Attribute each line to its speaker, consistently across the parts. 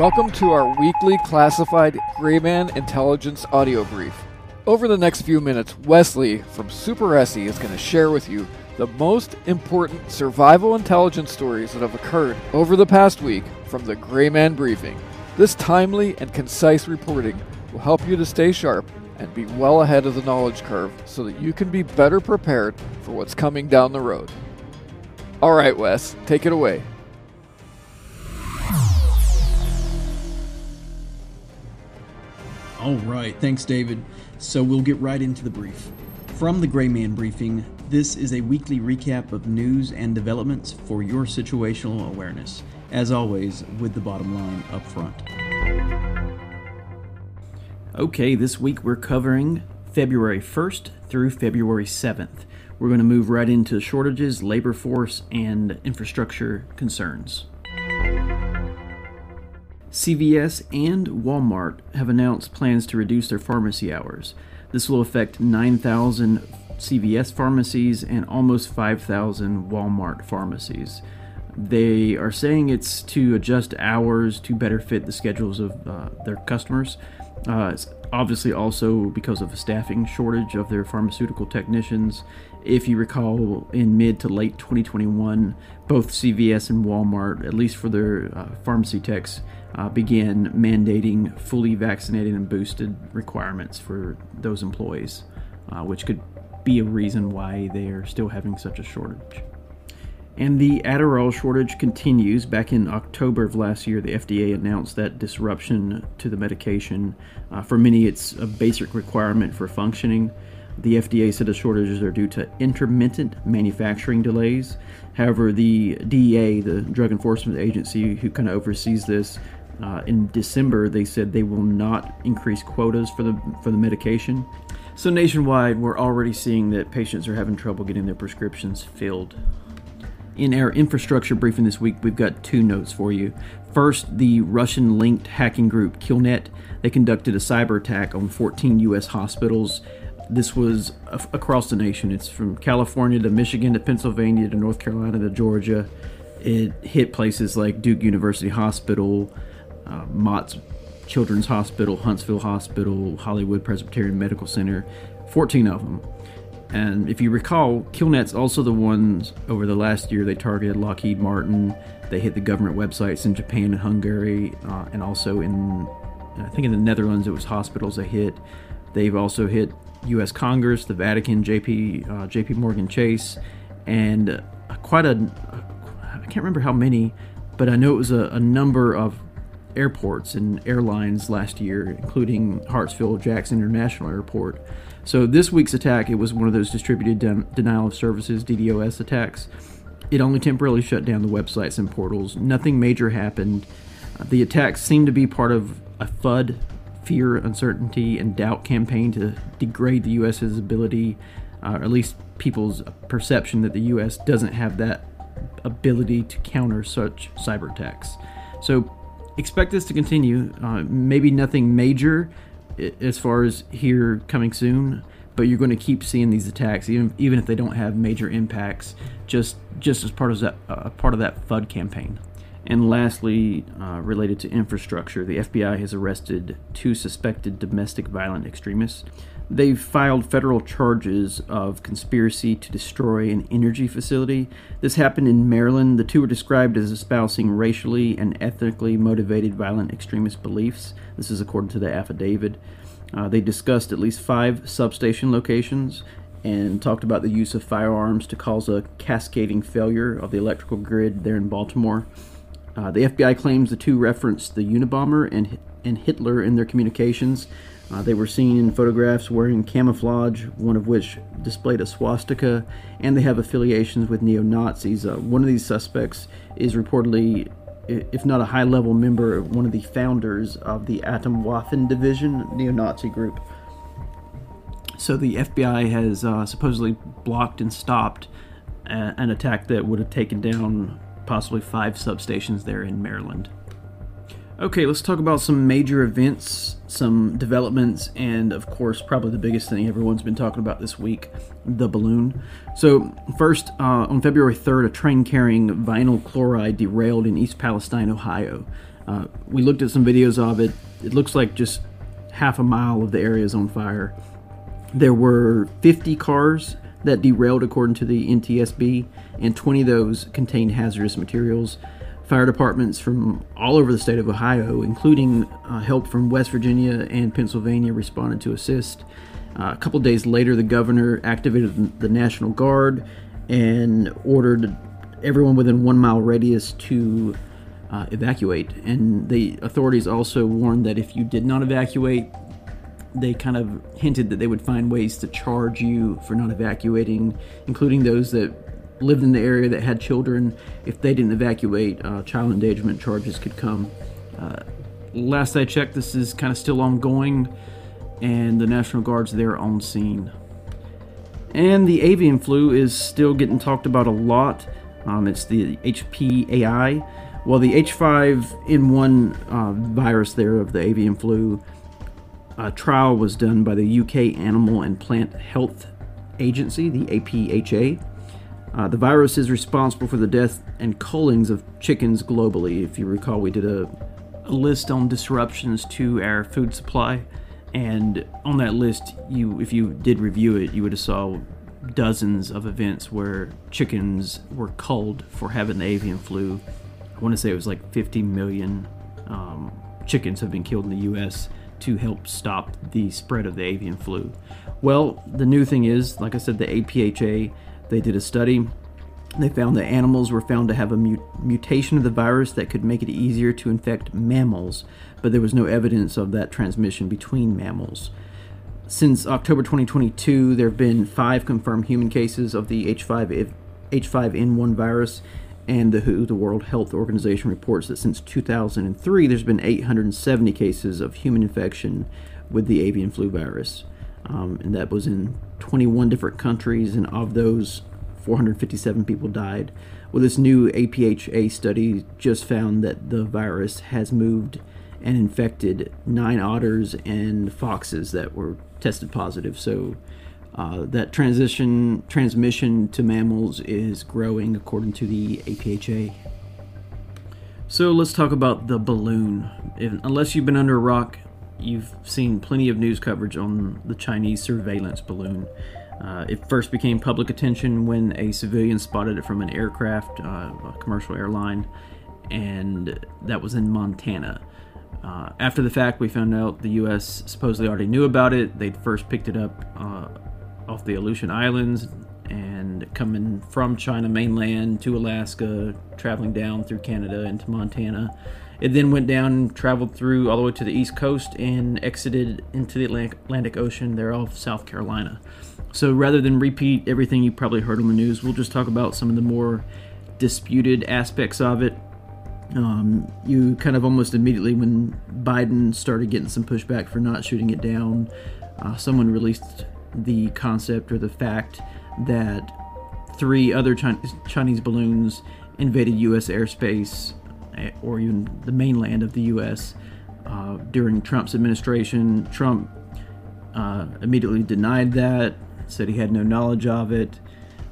Speaker 1: Welcome to our weekly classified Grayman Intelligence audio brief. Over the next few minutes, Wesley from Superesse is going to share with you the most important survival intelligence stories that have occurred over the past week from the Grayman Briefing. This timely and concise reporting will help you to stay sharp and be well ahead of the knowledge curve so that you can be better prepared for what's coming down the road. All right, Wes, take it away.
Speaker 2: All right, thanks, David. So we'll get right into the brief. From the Grayman Briefing, this is a weekly recap of news and developments for your situational awareness. As always, with the bottom line up front. Okay, this week we're covering February 1st through February 7th. We're going to move right into shortages, labor force, and infrastructure concerns. CVS and Walmart have announced plans to reduce their pharmacy hours. This will affect 9,000 CVS pharmacies and almost 5,000 Walmart pharmacies. They are saying it's to adjust hours to better fit the schedules of uh, their customers. Uh, it's obviously also because of a staffing shortage of their pharmaceutical technicians. If you recall, in mid to late 2021, both CVS and Walmart, at least for their uh, pharmacy techs, uh, began mandating fully vaccinated and boosted requirements for those employees, uh, which could be a reason why they are still having such a shortage. And the Adderall shortage continues. Back in October of last year, the FDA announced that disruption to the medication. Uh, for many, it's a basic requirement for functioning. The FDA said the shortages are due to intermittent manufacturing delays. However, the DEA, the Drug Enforcement Agency, who kind of oversees this, uh, in December, they said they will not increase quotas for the for the medication. So nationwide, we're already seeing that patients are having trouble getting their prescriptions filled. In our infrastructure briefing this week, we've got two notes for you. First, the Russian linked hacking group Killnet. They conducted a cyber attack on 14 U.S. hospitals. This was across the nation. It's from California to Michigan to Pennsylvania to North Carolina to Georgia. It hit places like Duke University Hospital, uh, Mott's Children's Hospital, Huntsville Hospital, Hollywood Presbyterian Medical Center, 14 of them. And if you recall, Killnet's also the ones over the last year they targeted Lockheed Martin. They hit the government websites in Japan and Hungary, uh, and also in, I think in the Netherlands, it was hospitals they hit. They've also hit U.S. Congress, the Vatican, JP, uh, JP Morgan Chase, and uh, quite a, I can't remember how many, but I know it was a, a number of airports and airlines last year, including Hartsfield Jackson International Airport. So this week's attack, it was one of those distributed den- denial of services (DDoS) attacks. It only temporarily shut down the websites and portals. Nothing major happened. The attacks seemed to be part of a FUD, fear, uncertainty, and doubt campaign to degrade the U.S.'s ability, uh, or at least people's perception that the U.S. doesn't have that ability to counter such cyber attacks. So expect this to continue. Uh, maybe nothing major as far as here coming soon, but you're going to keep seeing these attacks, even even if they don't have major impacts, just just as part of that uh, part of that FUD campaign. And lastly, uh, related to infrastructure, the FBI has arrested two suspected domestic violent extremists. They've filed federal charges of conspiracy to destroy an energy facility. This happened in Maryland. The two were described as espousing racially and ethnically motivated violent extremist beliefs. This is according to the affidavit. Uh, they discussed at least five substation locations and talked about the use of firearms to cause a cascading failure of the electrical grid there in Baltimore. Uh, the FBI claims the two referenced the Unabomber and, and Hitler in their communications. Uh, they were seen in photographs wearing camouflage, one of which displayed a swastika, and they have affiliations with neo Nazis. Uh, one of these suspects is reportedly, if not a high level member, one of the founders of the Atomwaffen Division neo Nazi group. So the FBI has uh, supposedly blocked and stopped a- an attack that would have taken down possibly five substations there in Maryland. Okay, let's talk about some major events, some developments, and of course, probably the biggest thing everyone's been talking about this week the balloon. So, first, uh, on February 3rd, a train carrying vinyl chloride derailed in East Palestine, Ohio. Uh, we looked at some videos of it. It looks like just half a mile of the area is on fire. There were 50 cars that derailed according to the NTSB, and 20 of those contained hazardous materials. Fire departments from all over the state of Ohio, including uh, help from West Virginia and Pennsylvania, responded to assist. Uh, a couple days later, the governor activated the National Guard and ordered everyone within one mile radius to uh, evacuate. And the authorities also warned that if you did not evacuate, they kind of hinted that they would find ways to charge you for not evacuating, including those that lived in the area that had children, if they didn't evacuate, uh, child endangerment charges could come. Uh, last I checked, this is kind of still ongoing, and the National Guard's there on scene. And the avian flu is still getting talked about a lot. Um, it's the HPAI. Well, the H5N1 uh, virus there of the avian flu a trial was done by the UK Animal and Plant Health Agency, the APHA, uh, the virus is responsible for the death and cullings of chickens globally. If you recall, we did a, a list on disruptions to our food supply, and on that list, you if you did review it, you would have saw dozens of events where chickens were culled for having the avian flu. I want to say it was like 50 million um, chickens have been killed in the U.S. to help stop the spread of the avian flu. Well, the new thing is, like I said, the APHA they did a study. They found that animals were found to have a mutation of the virus that could make it easier to infect mammals, but there was no evidence of that transmission between mammals. Since October 2022, there have been five confirmed human cases of the H5, H5N1 virus, and the WHO, the World Health Organization, reports that since 2003, there's been 870 cases of human infection with the avian flu virus. Um, and that was in 21 different countries, and of those, 457 people died. Well, this new APHA study just found that the virus has moved and infected nine otters and foxes that were tested positive. So uh, that transition transmission to mammals is growing according to the APHA. So let's talk about the balloon. If, unless you've been under a rock, you've seen plenty of news coverage on the Chinese surveillance balloon. Uh, it first became public attention when a civilian spotted it from an aircraft, uh, a commercial airline, and that was in Montana. Uh, after the fact, we found out the U.S. supposedly already knew about it. They'd first picked it up uh, off the Aleutian Islands and coming from China mainland to Alaska, traveling down through Canada into Montana. It then went down, traveled through all the way to the east coast, and exited into the Atlantic Ocean. They're off South Carolina. So rather than repeat everything you probably heard on the news, we'll just talk about some of the more disputed aspects of it. Um, you kind of almost immediately, when Biden started getting some pushback for not shooting it down, uh, someone released the concept or the fact that three other Chinese, balloons invaded U.S. airspace or even the mainland of the U.S. Uh, during Trump's administration. Trump uh, immediately denied that, said he had no knowledge of it.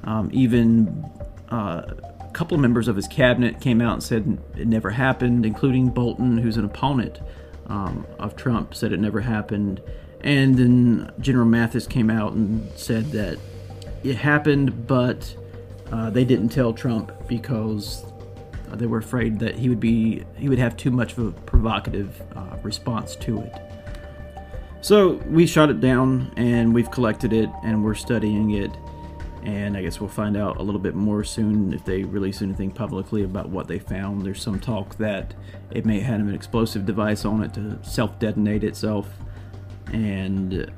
Speaker 2: Um, even uh, a couple of members of his cabinet came out and said it never happened, including Bolton, who's an opponent um, of Trump, said it never happened. And then General Mattis came out and said that it happened, but uh, they didn't tell Trump because they were afraid that he would be he would have too much of a provocative uh, response to it. So we shot it down and we've collected it and we're studying it. And I guess we'll find out a little bit more soon if they release anything publicly about what they found. There's some talk that it may have an explosive device on it to self detonate itself. And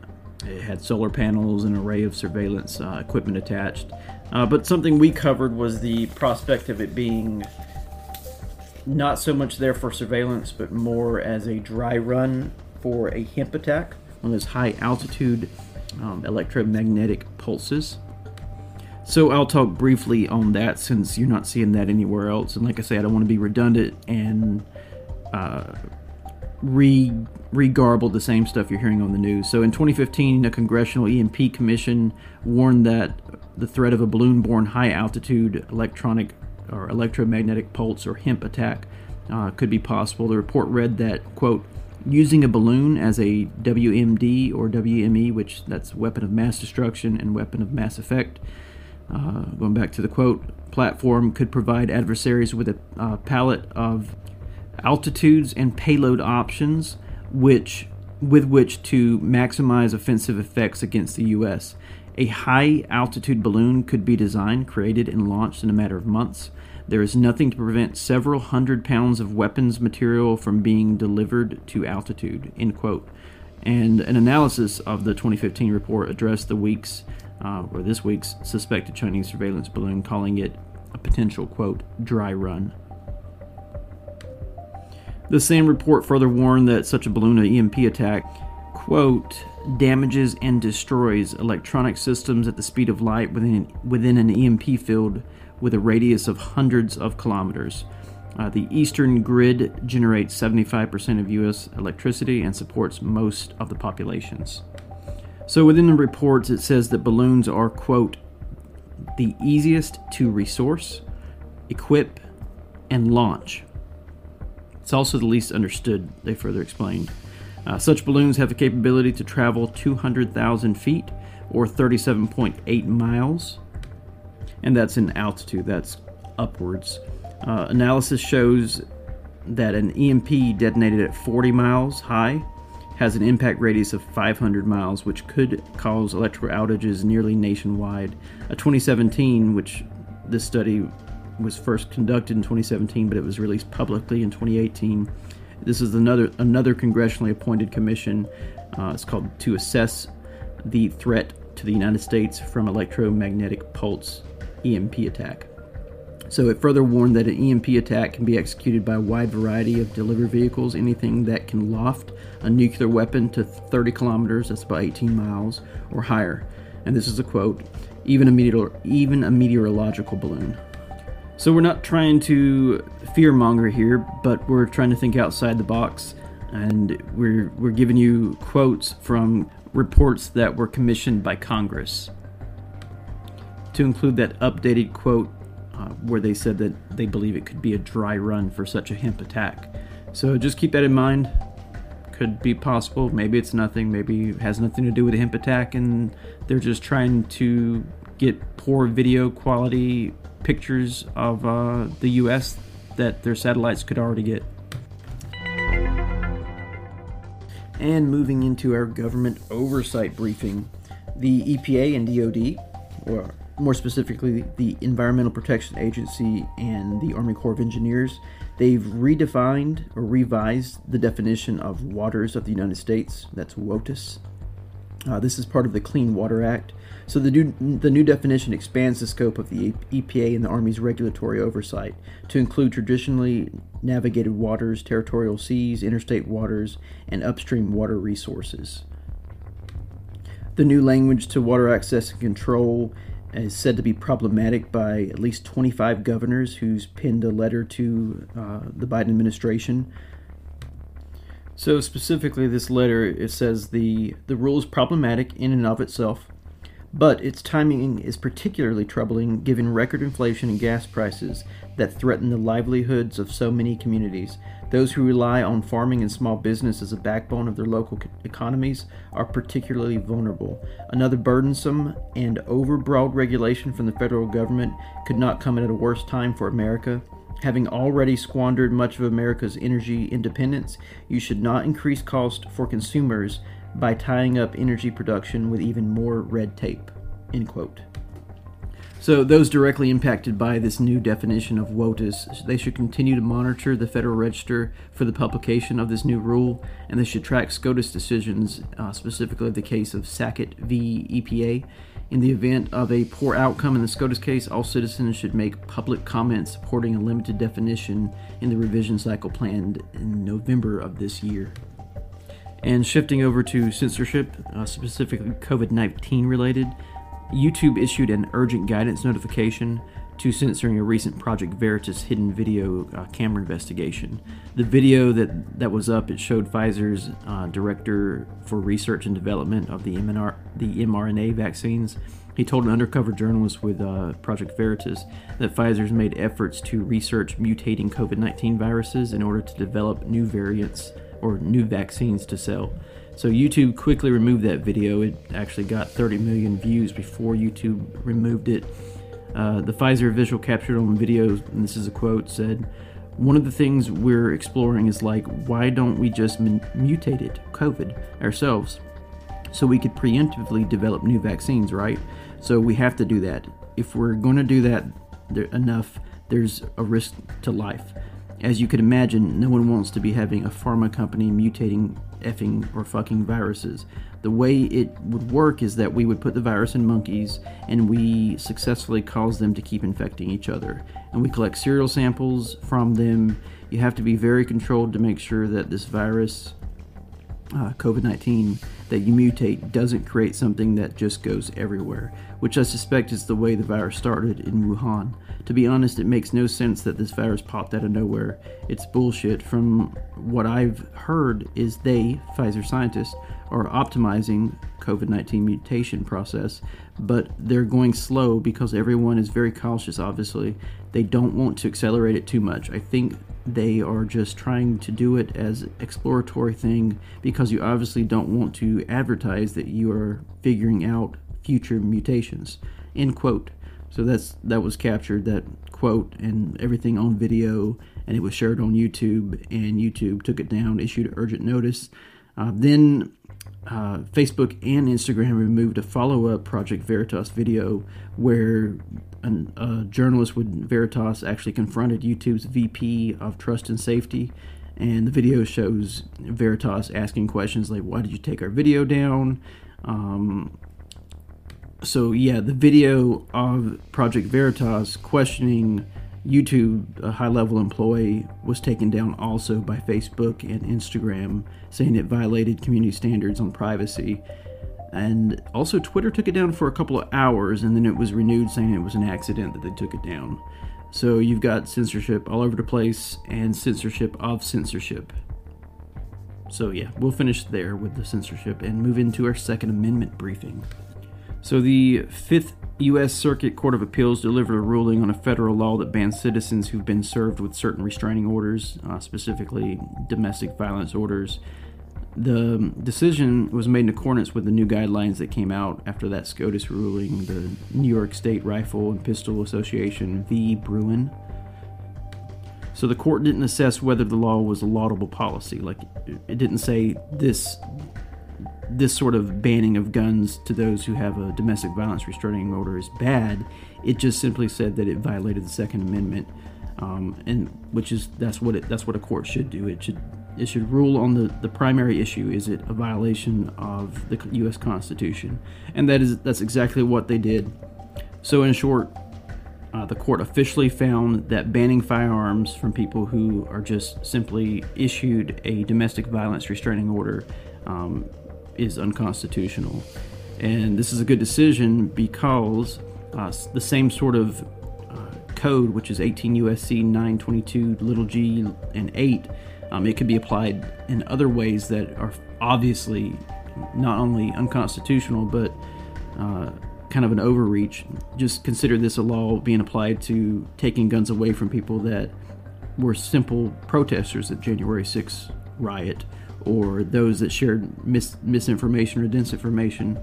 Speaker 2: it had solar panels and an array of surveillance uh, equipment attached. Uh, but something we covered was the prospect of it being not so much there for surveillance, but more as a dry run for a HEMP attack, on those high altitude um, electromagnetic pulses. So I'll talk briefly on that since you're not seeing that anywhere else. And like I say, I don't want to be redundant and uh, re regarbled the same stuff you're hearing on the news. So in 2015, a congressional EMP commission warned that the threat of a balloon-borne high-altitude electronic or electromagnetic pulse or HEMP attack uh, could be possible. The report read that quote using a balloon as a WMD or WME, which that's weapon of mass destruction and weapon of mass effect. Uh, going back to the quote, platform could provide adversaries with a uh, palette of altitudes and payload options, which with which to maximize offensive effects against the U.S. A high altitude balloon could be designed, created, and launched in a matter of months. There is nothing to prevent several hundred pounds of weapons material from being delivered to altitude. End quote. And an analysis of the 2015 report addressed the week's, uh, or this week's, suspected Chinese surveillance balloon, calling it a potential, quote, dry run. The same report further warned that such a balloon EMP attack, quote, damages and destroys electronic systems at the speed of light within, within an EMP field with a radius of hundreds of kilometers. Uh, the eastern grid generates 75% of U.S. electricity and supports most of the populations. So within the reports, it says that balloons are, quote, the easiest to resource, equip, and launch. It's also the least understood, they further explained. Uh, such balloons have the capability to travel 200,000 feet or 37.8 miles and that's in altitude, that's upwards. Uh, analysis shows that an EMP detonated at 40 miles high has an impact radius of 500 miles, which could cause electrical outages nearly nationwide. A 2017, which this study was first conducted in 2017, but it was released publicly in 2018. This is another another congressionally appointed commission. Uh, it's called to assess the threat to the United States from electromagnetic pulse EMP attack. So it further warned that an EMP attack can be executed by a wide variety of delivery vehicles, anything that can loft a nuclear weapon to 30 kilometers, that's about 18 miles, or higher. And this is a quote, even a, meteor, even a meteorological balloon. So we're not trying to fearmonger here, but we're trying to think outside the box, and we're, we're giving you quotes from reports that were commissioned by Congress to include that updated quote uh, where they said that they believe it could be a dry run for such a HEMP attack. So just keep that in mind. Could be possible. Maybe it's nothing. Maybe it has nothing to do with a HEMP attack, and they're just trying to get poor video quality pictures of uh, the U.S. that their satellites could already get. And moving into our government oversight briefing, the EPA and DoD, or more specifically the Environmental Protection Agency and the Army Corps of Engineers, they've redefined or revised the definition of waters of the United States. That's WOTUS. Uh, this is part of the Clean Water Act. So the new, the new definition expands the scope of the EPA and the Army's regulatory oversight to include traditionally navigated waters, territorial seas, interstate waters, and upstream water resources. The new language to water access and control is said to be problematic by at least 25 governors who's pinned a letter to uh, the Biden administration. So specifically, this letter it says the the rule is problematic in and of itself, but its timing is particularly troubling given record inflation and gas prices that threaten the livelihoods of so many communities. Those who rely on farming and small business as a backbone of their local economies are particularly vulnerable. Another burdensome and overbroad regulation from the federal government could not come at a worse time for America. Having already squandered much of America's energy independence, you should not increase cost for consumers by tying up energy production with even more red tape. End quote. So those directly impacted by this new definition of WOTUS, they should continue to monitor the Federal Register for the publication of this new rule, and they should track SCOTUS decisions, uh, specifically the case of Sackett v. EPA. In the event of a poor outcome in the SCOTUS case, all citizens should make public comments supporting a limited definition in the revision cycle planned in November of this year. And shifting over to censorship, uh, specifically COVID 19 related, YouTube issued an urgent guidance notification to censoring a recent Project Veritas hidden video uh, camera investigation. The video that, that was up, it showed Pfizer's uh, director for research and development of the, MNR, the mRNA vaccines. He told an undercover journalist with uh, Project Veritas that Pfizer's made efforts to research mutating COVID 19 viruses in order to develop new variants or new vaccines to sell. So YouTube quickly removed that video. It actually got 30 million views before YouTube removed it. Uh, the Pfizer visual captured on video, and this is a quote, said, One of the things we're exploring is like, why don't we just mutate it, COVID, ourselves? So we could preemptively develop new vaccines, right? So we have to do that. If we're going to do that there, enough, there's a risk to life. As you could imagine, no one wants to be having a pharma company mutating effing or fucking viruses. The way it would work is that we would put the virus in monkeys and we successfully cause them to keep infecting each other. And we collect serial samples from them. You have to be very controlled to make sure that this virus, uh, COVID 19, that you mutate doesn't create something that just goes everywhere, which I suspect is the way the virus started in Wuhan. To be honest, it makes no sense that this virus popped out of nowhere. It's bullshit. From what I've heard is they, Pfizer scientists, are optimizing COVID-19 mutation process, but they're going slow because everyone is very cautious obviously. They don't want to accelerate it too much. I think they are just trying to do it as exploratory thing because you obviously don't want to advertise that you are figuring out future mutations. End quote. So that's that was captured that quote and everything on video, and it was shared on YouTube, and YouTube took it down, issued urgent notice. Uh, then uh, Facebook and Instagram removed a follow-up Project Veritas video where an, a journalist with Veritas actually confronted YouTube's VP of Trust and Safety, and the video shows Veritas asking questions like, "Why did you take our video down?" Um, so yeah, the video of Project Veritas questioning YouTube, a high level employee, was taken down also by Facebook and Instagram, saying it violated community standards on privacy. And also, Twitter took it down for a couple of hours and then it was renewed, saying it was an accident that they took it down. So you've got censorship all over the place and censorship of censorship. So, yeah, we'll finish there with the censorship and move into our Second Amendment briefing. So, the Fifth U.S. Circuit Court of Appeals delivered a ruling on a federal law that bans citizens who've been served with certain restraining orders, uh, specifically domestic violence orders. The decision was made in accordance with the new guidelines that came out after that SCOTUS ruling, the New York State Rifle and Pistol Association v. Bruen. So the court didn't assess whether the law was a laudable policy. Like, it didn't say this this sort of banning of guns to those who have a domestic violence restraining order is bad. It just simply said that it violated the Second Amendment, um, and which is that's what it that's what a court should do. It should it should rule on the, the primary issue: is it a violation of the U.S. Constitution? And that is that's exactly what they did. So in short, uh, the court officially found that banning firearms from people who are just simply issued a domestic violence restraining order um, is unconstitutional. And this is a good decision because uh, the same sort of uh, code, which is 18 USC 922 little g and 8, um, it can be applied in other ways that are obviously not only unconstitutional but uh, kind of an overreach. Just consider this a law being applied to taking guns away from people that were simple protesters at January 6th riot or those that shared mis- misinformation or disinformation.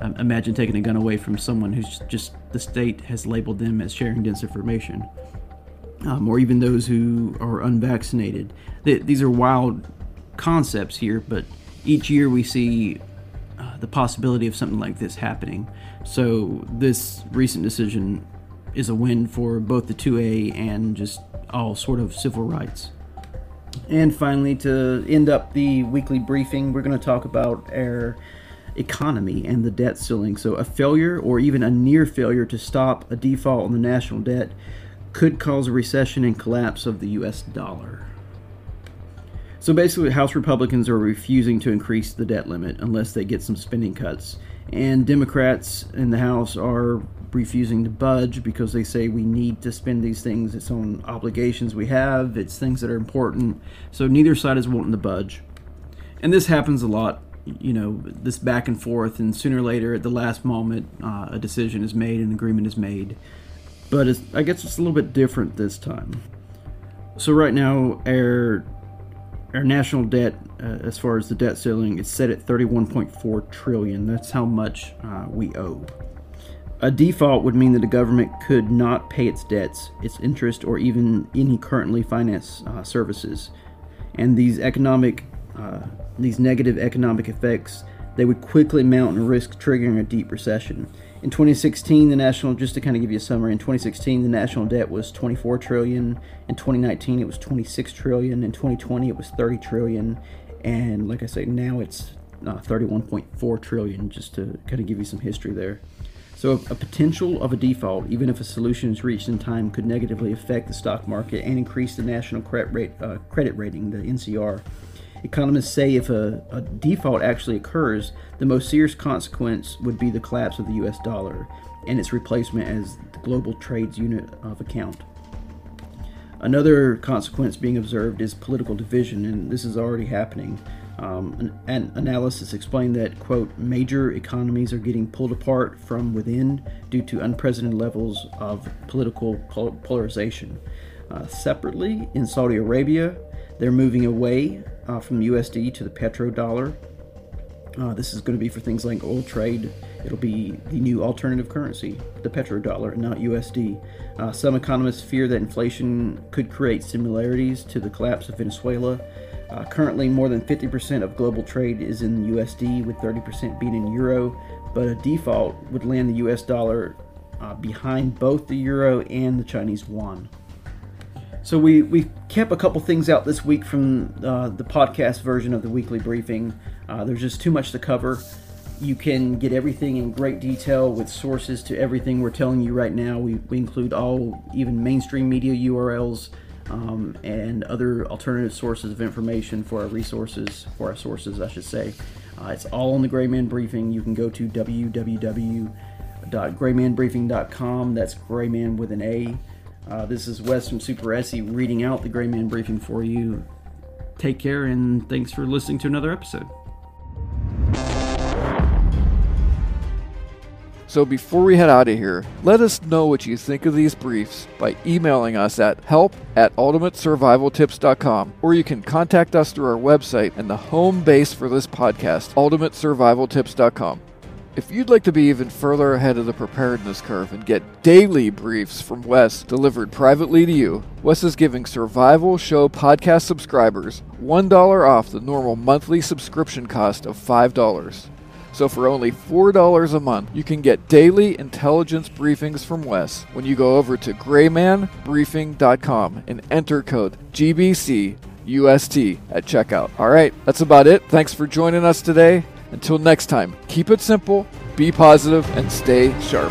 Speaker 2: Um, imagine taking a gun away from someone who's just the state has labeled them as sharing disinformation, um, or even those who are unvaccinated. Th- these are wild concepts here, but each year we see uh, the possibility of something like this happening. So this recent decision is a win for both the 2A and just all sort of civil rights. And finally, to end up the weekly briefing, we're going to talk about our economy and the debt ceiling. So, a failure or even a near failure to stop a default on the national debt could cause a recession and collapse of the US dollar. So, basically, House Republicans are refusing to increase the debt limit unless they get some spending cuts. And Democrats in the House are refusing to budge because they say we need to spend these things. It's on obligations we have, it's things that are important. So neither side is wanting to budge. And this happens a lot, you know, this back and forth, and sooner or later, at the last moment, uh, a decision is made, an agreement is made. But I guess it's a little bit different this time. So right now, our our national debt, uh, as far as the debt ceiling, is set at 31.4 trillion. That's how much uh, we owe. A default would mean that the government could not pay its debts, its interest, or even any currently financed uh, services. And these economic, uh, these negative economic effects, they would quickly mount and risk triggering a deep recession. In 2016, the national, just to kind of give you a summary, in 2016 the national debt was 24 trillion. In 2019 it was 26 trillion. In 2020 it was 30 trillion, and like I say, now it's uh, 31.4 trillion. Just to kind of give you some history there. So, a potential of a default, even if a solution is reached in time, could negatively affect the stock market and increase the national credit, rate, uh, credit rating, the NCR. Economists say if a, a, default actually occurs, the most serious consequence would be the collapse of the US dollar and its replacement as the global trade's unit of account. Another consequence being observed is political division, and this is already happening. Um, an, an, analysis explained that, quote, major economies are getting pulled apart from within due to unprecedented levels of political polarization. Uh, separately, in Saudi Arabia, they're moving away uh, from USD to the petrodollar. Uh, this is going to be for things like oil trade. It'll be the new alternative currency, the petrodollar, not USD. Uh, some economists fear that inflation could create similarities to the collapse of Venezuela uh, currently, more than 50% of global trade is in USD, with 30% being in euro, but a default would land the US dollar uh, behind both the euro and the Chinese yuan. So we we kept a couple things out this week from uh, the podcast version of the weekly briefing. Uh, there's just too much to cover. You can get everything in great detail with sources to everything we're telling you right now. We, we include all even mainstream media URLs um, and other alternative sources of information for our resources, for our sources, I should say. Uh, it's all on the Grayman Briefing. You can go to www.graymanbriefing.com. That's Grayman with an A. Uh, this is Wes from Superesse reading out the Grayman Briefing for you. Take care and thanks for listening to another episode.
Speaker 1: So before we head out of here, let us know what you think of these briefs by emailing us at help at ultimatesurvivaltips.com, or you can contact us through our website and the home base for this podcast, ultimatesurvivaltips.com. If you'd like to be even further ahead of the preparedness curve and get daily briefs from Wes delivered privately to you, Wes is giving Survival Show podcast subscribers $1 off the normal monthly subscription cost of $5. So for only $4 a month, you can get daily intelligence briefings from Wes when you go over to graymanbriefing.com and enter code GBCUST at checkout. All right, that's about it. Thanks for joining us today. Until next time, keep it simple, be positive, and stay sharp.